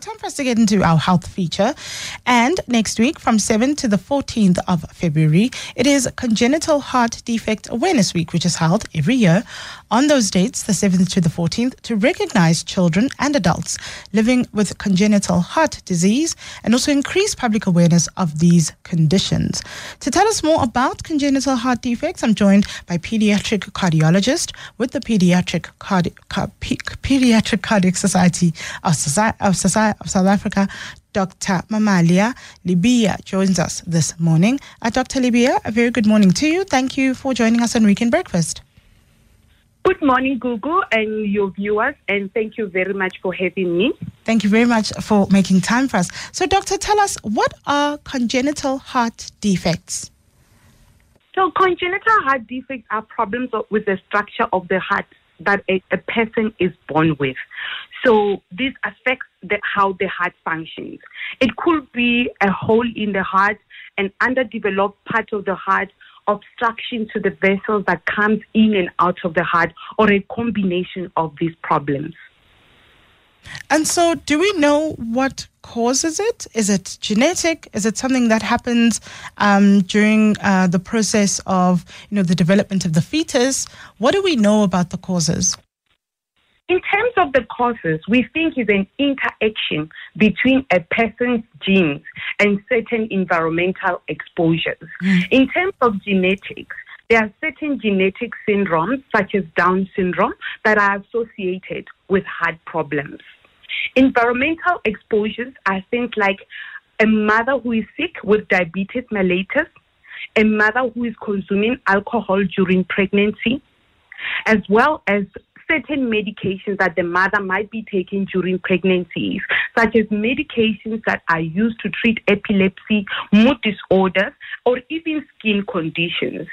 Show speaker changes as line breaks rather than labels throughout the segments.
Time for us to get into our health feature. And next week, from 7 to the 14th of February, it is Congenital Heart Defect Awareness Week, which is held every year on those dates, the 7th to the 14th, to recognize children and adults living with congenital heart disease and also increase public awareness of these conditions. To tell us more about congenital heart defects, I'm joined by pediatric cardiologist with the Pediatric, Cardi- Car- P- Pediatric Cardiac Society of, Soci- of, Soci- of South Africa, Dr. Mamaila Lebea joins us this morning. Uh, Dr. Lebea, a very good morning to you. Thank you for joining us on Weekend Breakfast.
Good morning, Gugu, and your viewers, and thank you very much for having me.
Thank you very much for making time for us. So, Doctor, tell us what are congenital heart defects?
So, congenital heart defects are problems with the structure of the heart that a, a person is born with. So, this affects the, how the heart functions. It could be a hole in the heart, an underdeveloped part of the heart, obstruction to the vessels that comes in and out of the heart, or a combination of these problems.
And so, do we know what causes it? Is it genetic? Is it something that happens um, during uh, the process of, you know, the development of the fetus? What do we know about the causes?
In terms of the causes, we think is an interaction between a person's genes and certain environmental exposures. Mm. In terms of genetics, there are certain genetic syndromes, such as Down syndrome, that are associated with heart problems. Environmental exposures are things like a mother who is sick with diabetes mellitus, a mother who is consuming alcohol during pregnancy, as well as certain medications that the mother might be taking during pregnancies, such as medications that are used to treat epilepsy, mood disorders, or even skin conditions.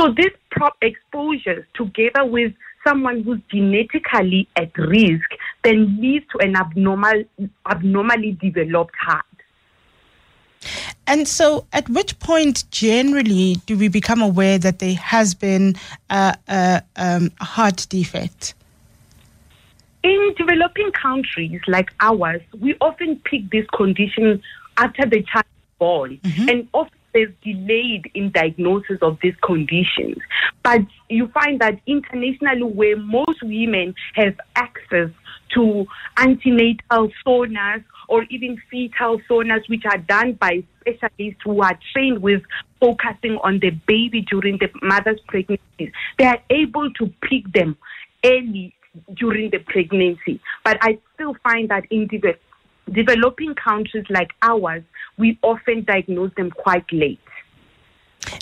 So these prop exposures, together with someone who's genetically at risk, then leads to an abnormal, abnormally developed heart.
And so, at which point generally do we become aware that there has been a, a, um, a heart defect?
In developing countries like ours, we often pick this condition after the child is born, mm-hmm. and often there's delayed in diagnosis of these conditions. But you find that internationally, where most women have access to antenatal sonars or even fetal sonars, which are done by specialists who are trained with focusing on the baby during the mother's pregnancy, they are able to pick them early during the pregnancy. But I still find that in de- developing countries like ours, we often diagnose them quite late.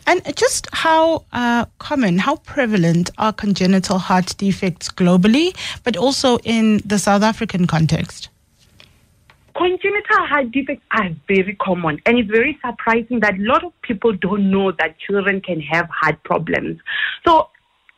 And just how uh, common, how prevalent are congenital heart defects globally, but also in the South African context?
Congenital heart defects are very common, and it's very surprising that a lot of people don't know that children can have heart problems. So,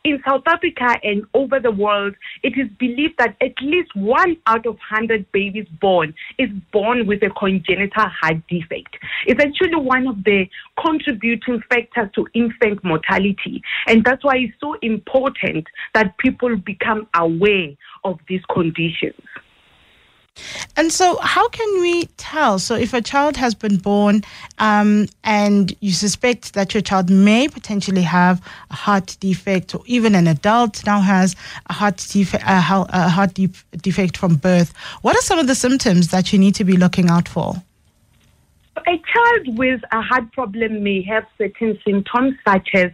in South Africa and over the world, it is believed that at least one out of 100 babies born is born with a congenital heart defect. It's actually one of the contributing factors to infant mortality. And that's why it's so important that people become aware of these conditions.
And so, how can we tell? So, if a child has been born um, and you suspect that your child may potentially have a heart defect, or even an adult now has a heart, defect, a heart defect from birth, what are some of the symptoms that you need to be looking out for?
A child with a heart problem may have certain symptoms such as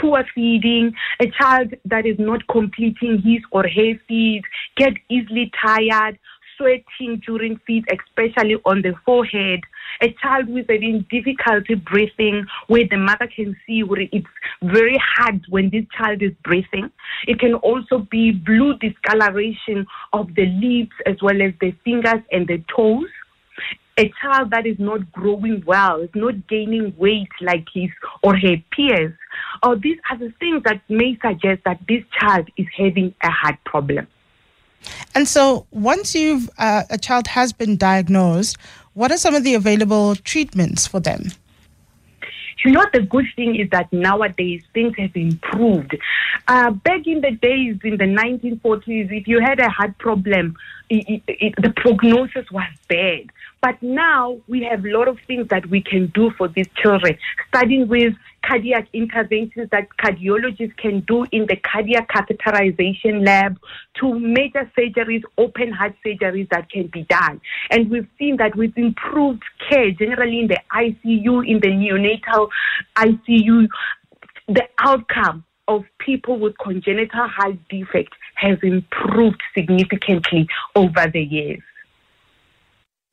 poor feeding, a child that is not completing his or her feeds, get easily tired, sweating during feeds, especially on the forehead. A child with having difficulty breathing, where the mother can see where it's very hard when this child is breathing. It can also be blue discoloration of the lips as well as the fingers and the toes a child that is not growing well, is not gaining weight like his or her peers, or these are the things that may suggest that this child is having a heart problem.
And so, once you've uh, a child has been diagnosed, what are some of the available treatments for them?
You know, the good thing is that nowadays things have improved. Uh, back in the days, in the 1940s, if you had a heart problem, it, it, it, the prognosis was bad. But now we have a lot of things that we can do for these children, starting with cardiac interventions that cardiologists can do in the cardiac catheterization lab to major surgeries, open heart surgeries that can be done. And we've seen that with improved care, generally in the ICU, in the neonatal ICU, the outcome of people with congenital heart defect has improved significantly over the years.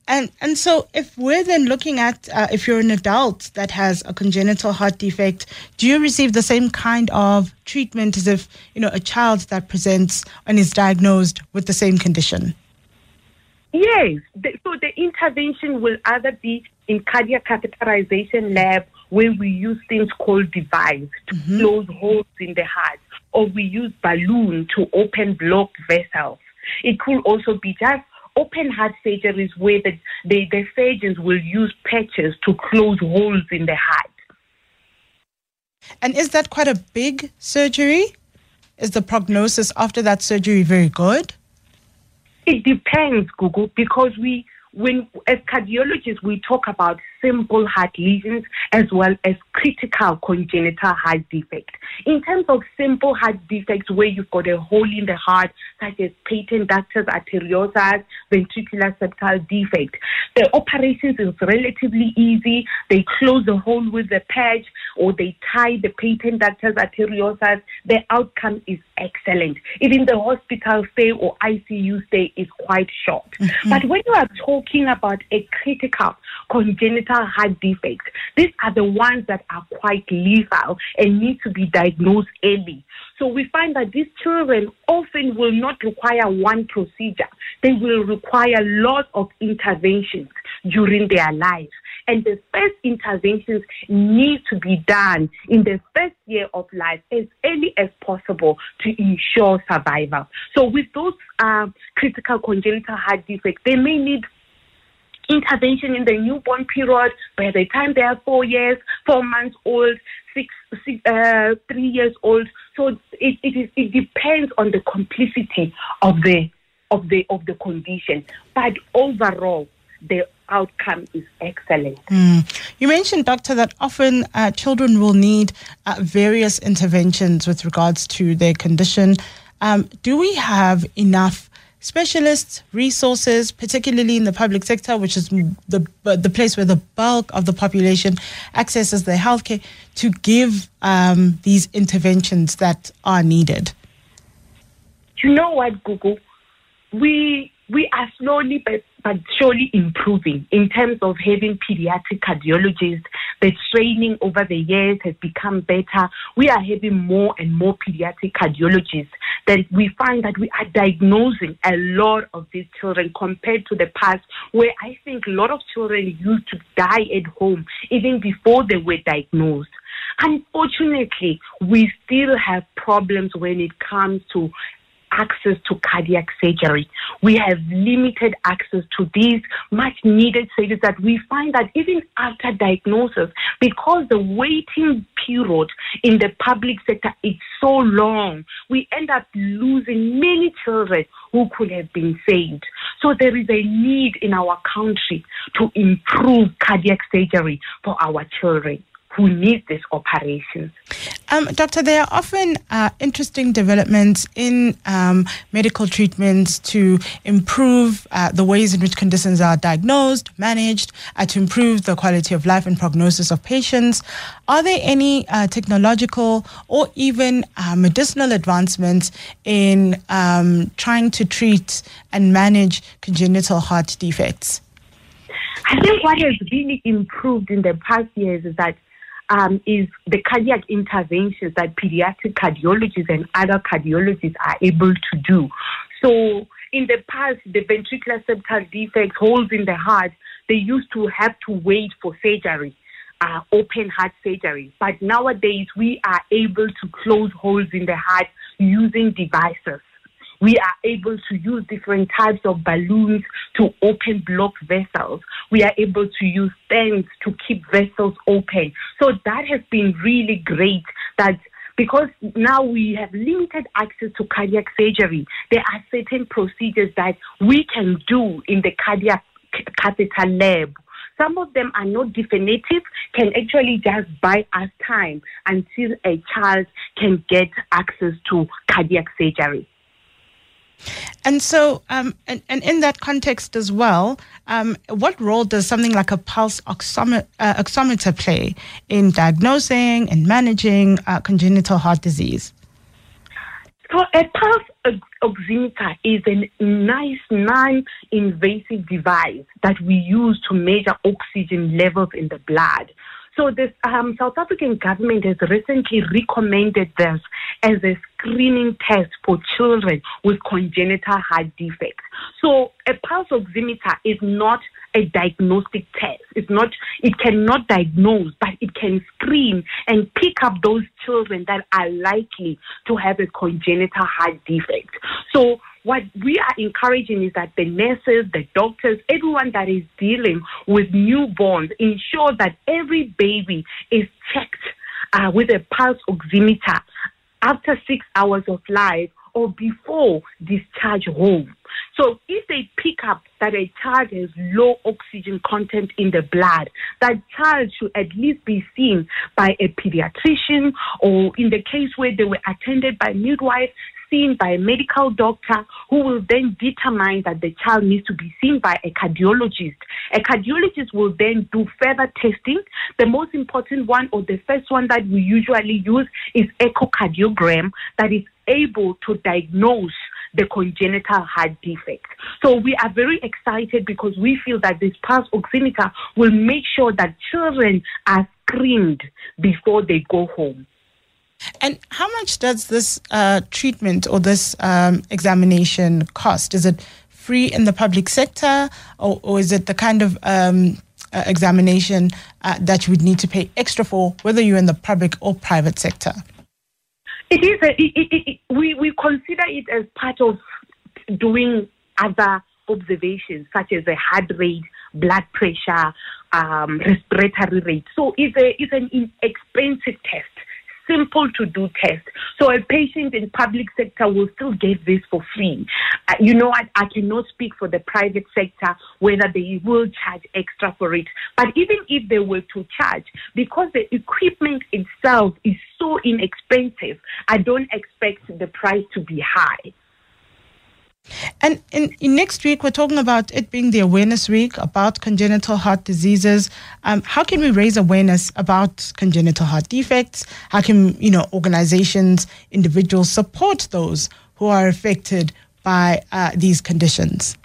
And and so if we're then looking at uh, if you're an adult that has a congenital heart defect, do you receive the same kind of treatment as if you know a child that presents and is diagnosed with the same condition?
Yes. The, so the intervention will either be in cardiac catheterization lab where we use things called device to mm-hmm. close holes in the heart, or we use balloon to open blocked vessels. It could also be just open heart surgeries where the, the, the surgeons will use patches to close holes in the heart.
And is that quite a big surgery? Is the prognosis after that surgery very good?
It depends, Gugu, because we when as cardiologists we talk about simple heart lesions as well as critical congenital heart defect. In terms of simple heart defects where you've got a hole in the heart, such as patent ductus arteriosus, ventricular septal defect, the operations is relatively easy. They close the hole with a patch or they tie the patent ductus arteriosus. The outcome is excellent. Even the hospital stay or ICU stay is quite short. Mm-hmm. But when you are talking about a critical congenital heart defects. these are the ones that are quite lethal and need to be diagnosed early. So we find that these children often will not require one procedure. They will require lots of interventions during their lives. And the first interventions need to be done in the first year of life as early as possible to ensure survival. So with those um, critical congenital heart defects, they may need intervention in the newborn period by the time they are four years, four months old, six, six uh, three years old. So it, it, is, it depends on the complexity of the of the of the condition. But overall, the outcome is excellent.
Mm. You mentioned, doctor, that often uh, children will need uh, various interventions with regards to their condition. Um, do we have enough specialists, resources, particularly in the public sector, which is the the place where the bulk of the population accesses their healthcare, to give um, these interventions that are needed?
You know what, Gugu? We we are slowly but, but surely improving in terms of having pediatric cardiologists. The training over the years has become better. We are having more and more pediatric cardiologists that we find that we are diagnosing a lot of these children compared to the past where I think a lot of children used to die at home even before they were diagnosed. Unfortunately, we still have problems when it comes to access to cardiac surgery. We have limited access to these much needed surgeries that we find that even after diagnosis, because the waiting period in the public sector is so long, we end up losing many children who could have been saved. So there is a need in our country to improve cardiac surgery for our children who need this operation.
Um, doctor, there are often uh, interesting developments in um, medical treatments to improve uh, the ways in which conditions are diagnosed, managed, uh, to improve the quality of life and prognosis of patients. Are there any uh, technological or even uh, medicinal advancements in um, trying to treat and manage congenital heart defects?
I think what has really improved in the past years is that um, is the cardiac interventions that pediatric cardiologists and other cardiologists are able to do. So in the past, the ventricular septal defects, holes in the heart, they used to have to wait for surgery. Uh, open heart surgery. But nowadays, we are able to close holes in the heart using devices We are able to use different types of balloons to open blocked vessels. We are able to use stents to keep vessels open. So that has been really great that because now we have limited access to cardiac surgery, there are certain procedures that we can do in the cardiac catheter lab. Some of them are not definitive, can actually just buy us time until a child can get access to cardiac surgery.
And so, um, and, and in that context as well, um, what role does something like a pulse oximeter, uh, oximeter play in diagnosing and managing uh, congenital heart disease?
So, a pulse oximeter is a nice, non invasive device that we use to measure oxygen levels in the blood. So the um, South African government has recently recommended this as a screening test for children with congenital heart defects. So a pulse oximeter is not a diagnostic test. It's not, it cannot diagnose, but it can screen and pick up those children that are likely to have a congenital heart defect. So what we are encouraging is that the nurses, the doctors, everyone that is dealing with newborns ensure that every baby is checked uh, with a pulse oximeter after six hours of life or before discharge home. So if they pick up that a child has low oxygen content in the blood, that child should at least be seen by a pediatrician or in the case where they were attended by midwife, seen by a medical doctor who will then determine that the child needs to be seen by a cardiologist. A cardiologist will then do further testing. The most important one or the first one that we usually use is echocardiogram that is able to diagnose the congenital heart defect. So we are very excited because we feel that this pulse oximeter will make sure that children are screened before they go home.
And how much does this uh, treatment or this um, examination cost? Is it free in the public sector, or, or is it the kind of um, uh, examination uh, that you would need to pay extra for, whether you're in the public or private sector?
It is. A, it, it, it, we we consider it as part of doing other observations, such as a heart rate, blood pressure, um, respiratory rate. So it's a it's an inexpensive test simple to do test. So a patient in public sector will still get this for free. Uh, you know, I, I cannot speak for the private sector whether they will charge extra for it. But even if they were to charge, because the equipment itself is so inexpensive, I don't expect the price to be high.
And in, in, next week, we're talking about it being the awareness week about congenital heart diseases. Um, how can we raise awareness about congenital heart defects? How can you know organizations, individuals support those who are affected by uh, these conditions?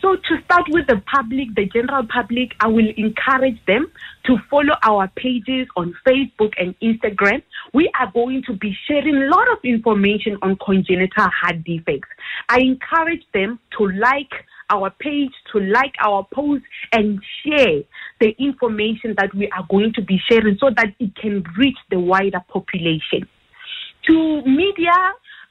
So, to start with the public, the general public, I will encourage them to follow our pages on Facebook and Instagram. We are going to be sharing a lot of information on congenital heart defects. I encourage them to like our page, to like our post, and share the information that we are going to be sharing so that it can reach the wider population. To media,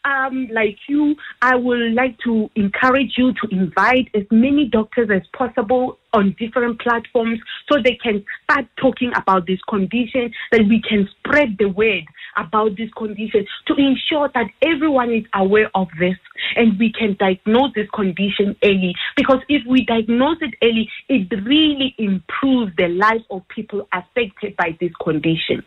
um, like you, I would like to encourage you to invite as many doctors as possible on different platforms so they can start talking about this condition, that we can spread the word about this condition to ensure that everyone is aware of this and we can diagnose this condition early. Because if we diagnose it early, it really improves the lives of people affected by this condition.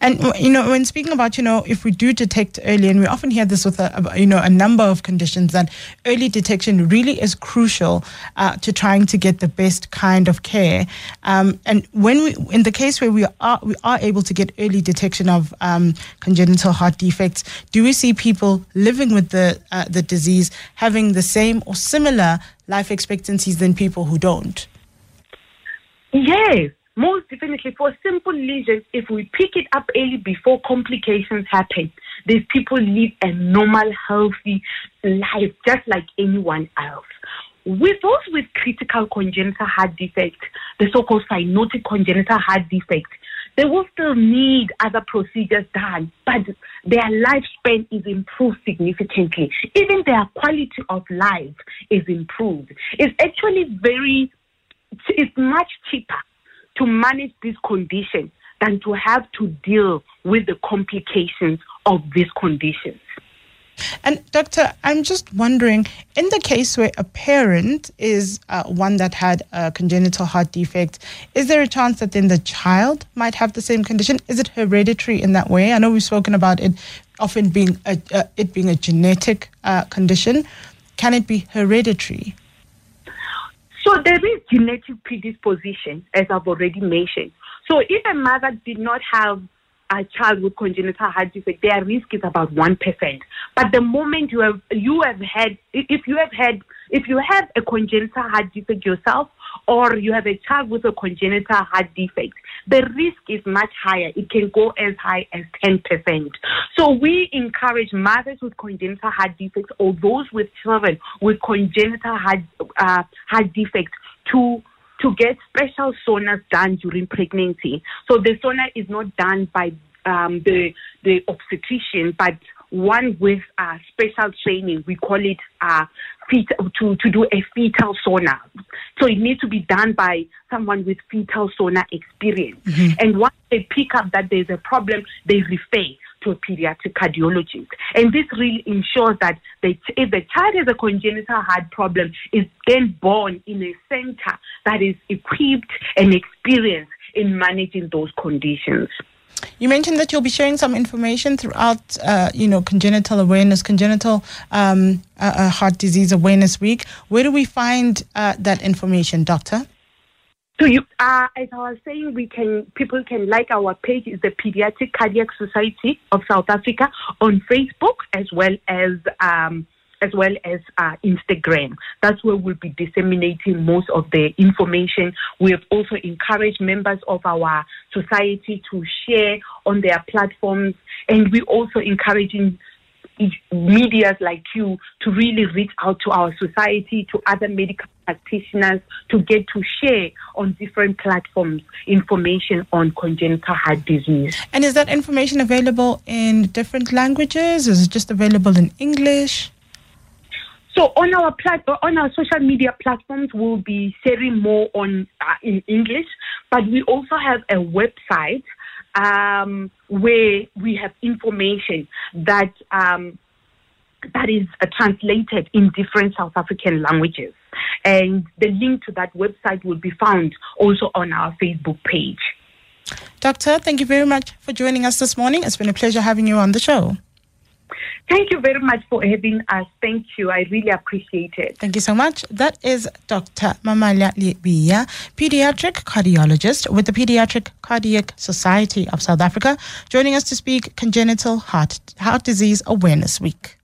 And you know, when speaking about you know, if we do detect early, and we often hear this with a, you know a number of conditions, that early detection really is crucial uh, to trying to get the best kind of care. Um, and when we, in the case where we are we are able to get early detection of um, congenital heart defects, do we see people living with the uh, the disease having the same or similar life expectancies than people who don't?
Yes, most definitely, for simple lesions, if we pick it up early before complications happen, these people live a normal, healthy life just like anyone else. With those with critical congenital heart defect, the so-called cyanotic congenital heart defect, they will still need other procedures done, but their lifespan is improved significantly. Even their quality of life is improved. It's actually very, it's much cheaper to manage this condition than to have to deal with the complications of these conditions.
And doctor, I'm just wondering, in the case where a parent is uh, one that had a congenital heart defect, is there a chance that then the child might have the same condition? Is it hereditary in that way? I know we've spoken about it often being a, uh, it being a genetic uh, condition. Can it be hereditary?
So there is genetic predisposition, as I've already mentioned. So if a mother did not have a child with congenital heart defect, their risk is about one percent. But the moment you have you have had if you have had if you have a congenital heart defect yourself or you have a child with a congenital heart defect, the risk is much higher. It can go as high as 10%. So we encourage mothers with congenital heart defects or those with children with congenital heart, uh, heart defects to to get special sonars done during pregnancy. So the sonar is not done by um, the the obstetrician, but one with uh, special training. We call it uh, fetal, to, to do a fetal sonar. So it needs to be done by someone with fetal sonar experience. Mm-hmm. And once they pick up that there's a problem, they refer to a pediatric cardiologist. And this really ensures that they, if the child has a congenital heart problem, is then born in a center that is equipped and experienced in managing those conditions.
You mentioned that you'll be sharing some information throughout, uh, you know, congenital awareness, congenital um, uh, uh, heart disease awareness week. Where do we find uh, that information, doctor?
So you, uh, as I was saying, we can people can like our page is the Pediatric Cardiac Society of South Africa on Facebook as well as um, as well as uh, Instagram. That's where we'll be disseminating most of the information. We have also encouraged members of our society to share on their platforms, and we're also encouraging medias like you to really reach out to our society, to other medical practitioners, to get to share on different platforms information on congenital heart disease.
And is that information available in different languages? Is it just available in English?
So on our plat- on our social media platforms, we'll be sharing more on uh, in English, but we also have a website um, where we have information that um, that is uh, translated in different South African languages, and the link to that website will be found also on our Facebook page.
Doctor, thank you very much for joining us this morning. It's been a pleasure having you on the show.
Thank you very much for having us. Thank you. I really appreciate it.
Thank you so much. That is Dr. Mamaila Lebea, pediatric cardiologist with the Pediatric Cardiac Society of South Africa, joining us to speak Congenital Heart, Heart Disease Awareness Week.